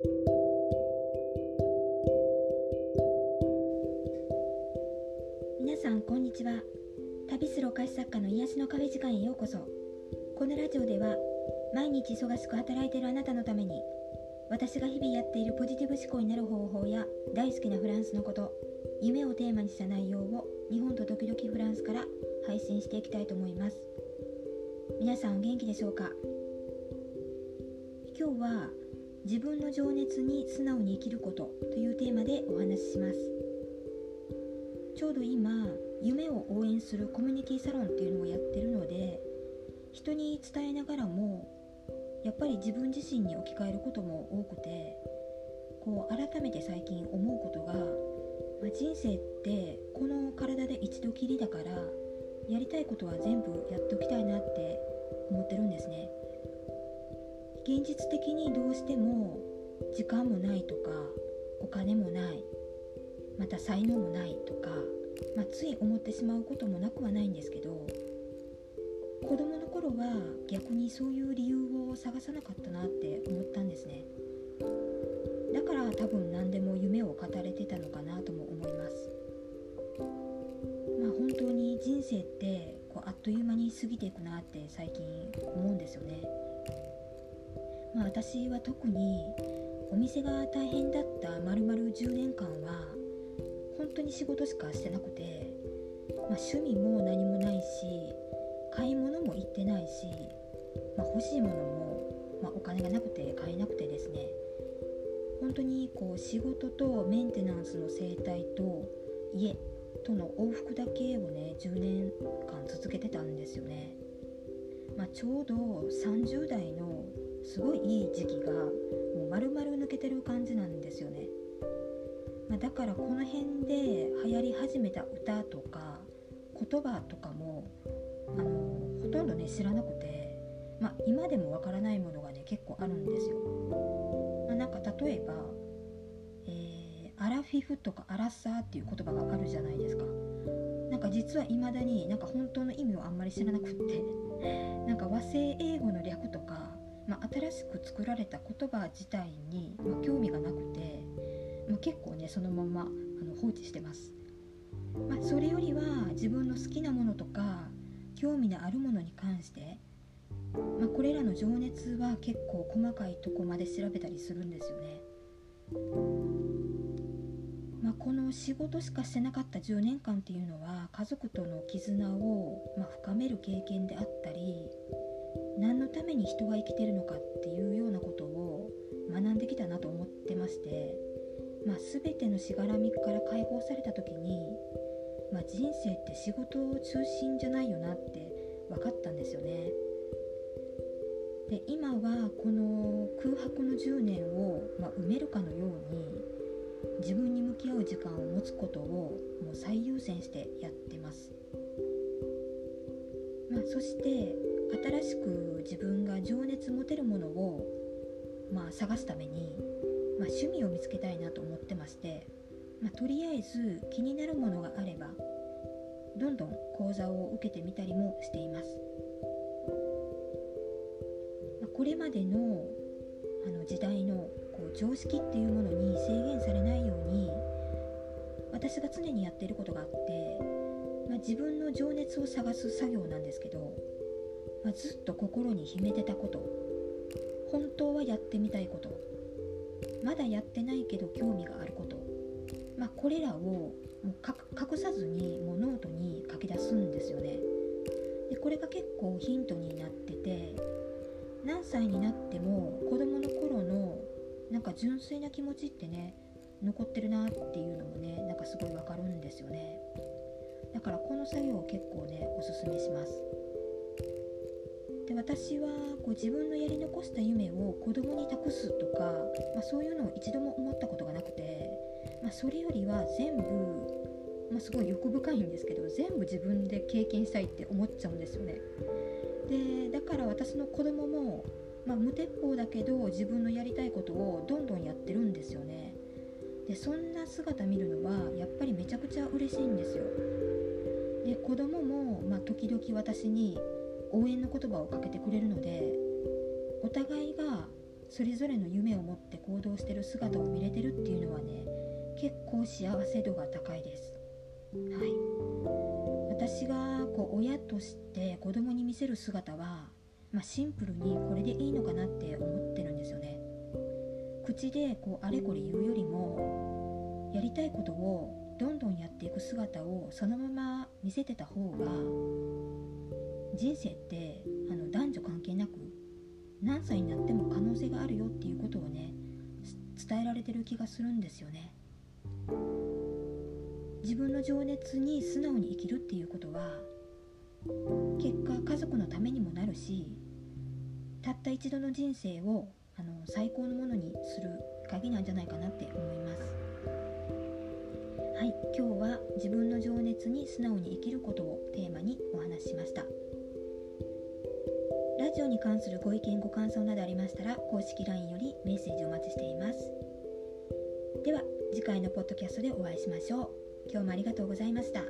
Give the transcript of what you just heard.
皆さんこんにちは。旅するお菓子作家の癒しのカフェ時間へようこそ。このラジオでは毎日忙しく働いているあなたのために私が日々やっているポジティブ思考になる方法や大好きなフランスのこと夢をテーマにした内容を日本と時々フランスから配信していきたいと思います。皆さんお元気でしょうか？今日は自分の情熱に素直に生きることというテーマでお話しします。ちょうど今夢を応援するコミュニティサロンっていうのをやってるので人に伝えながらもやっぱり自分自身に置き換えることも多くてこう改めて最近思うことが、まあ、人生ってこの体で一度きりだからやりたいことは全部やっておきたいなって思ってるんですね。現実的にどうしても時間もないとかお金もないまた才能もないとか、まあ、つい思ってしまうこともなくはないんですけど子供の頃は逆にそういう理由を探さなかったなって思ったんですね。だから多分何でも夢を語れてたのかなとも思います。まあ本当に人生ってこうあっという間に過ぎていくなって最近思うんですよね。まあ私は特にお店が大変だった丸々10年間は本当に仕事しかしてなくて、まあ、趣味も何もないし買い物も行ってないし、まあ、欲しいものも、ま、お金がなくて買えなくてですね本当にこう仕事とメンテナンスの生態と家との往復だけをね10年間続けてたんですよね、まあ、ちょうど30代すごいいい時期がもう丸々抜けてる感じなんですよね、まあ、だからこの辺で流行り始めた歌とか言葉とかもあのほとんどね知らなくて、まあ、今でもわからないものがね結構あるんですよ、まあ、なんか例えば、えー、アラフィフとかアラサーっていう言葉があるじゃないですか。なんか実は未だになんか本当の意味をあんまり知らなくって。なんか和製英語の略とか、まあ、新しく作られた言葉自体に、まあ、興味がなくて、まあ、結構ねそのままあの放置してますまあ、それよりは自分の好きなものとか興味のあるものに関して、まあ、これらの情熱は結構細かいとこまで調べたりするんですよね。まあ、この仕事しかしてなかった10年間っていうのは家族との絆を、ま深める経験であったり何のために人は生きてるのかっていうようなことを学んできたなと思ってまして、まあ、全てのしがらみから解放された時にまあ、人生って仕事を中心じゃないよなって分かったんですよね。で今はこの空白の10年を、まあ、埋めるかのように自分に向き合う時間を持つことをもう最優先してやってます。まあ、そして新しく自分が情熱持てるものを、まあ、探すために、まあ、趣味を見つけたいなと思ってましてまあ、とりあえず気になるものがあればどんどん講座を受けてみたりもしています、まあ、これまでのあの時代のこう常識っていうものに制限されないように私が常にやっていることがあって、まあ、自分の情熱を探す作業なんですけど、ま、ずっと心に秘めてたこと。本当はやってみたいこと。まだやってないけど興味があること。まあ、これらをもう隠さずにもうノートに書き出すんですよね。でこれが結構ヒントになってて何歳になっても子供の頃のなんか純粋な気持ちってね残ってるなっていうのもねなんかすごいわかるんですよね。だからこの作業を結構ねおすすめします。私はこう自分のやり残した夢を子供に託すとか、まあ、そういうのを一度も思ったことがなくてまあ、それよりは全部、まあ、すごい欲深いんですけど全部自分で経験したいって思っちゃうんですよね。でだから私の子供も、ま、無鉄砲だけど自分のやりたいことをどんどんやってるんですよね。でそんな姿見るのはやっぱりめちゃくちゃ嬉しいんですよ。で子供も、ま、時々私に応援の言葉をかけてくれるのでお互いがそれぞれの夢を持って行動してる姿を見れてるっていうのはね結構幸せ度が高いです。はい。私がこう親として子供に見せる姿は、まあ、シンプルにこれでいいのかなって思ってるんですよね。口でこうあれこれ言うよりもやりたいことをどんどんやっていく姿をそのまま見せてた方が人生ってあの男女関係なく何歳になっても可能性があるよっていうことをね伝えられてる気がするんですよね。自分の情熱に素直に生きるっていうことは結果家族のためにもなるしたった一度の人生をあの最高のものにする鍵なんじゃないかなって思います。はい今日は自分の情熱に素直に生きることをテーマにお話ししました。ラジオに関するご意見ご感想などありましたら公式 LINE よりメッセージお待ちしていますでは次回のポッドキャストでお会いしましょう今日もありがとうございました。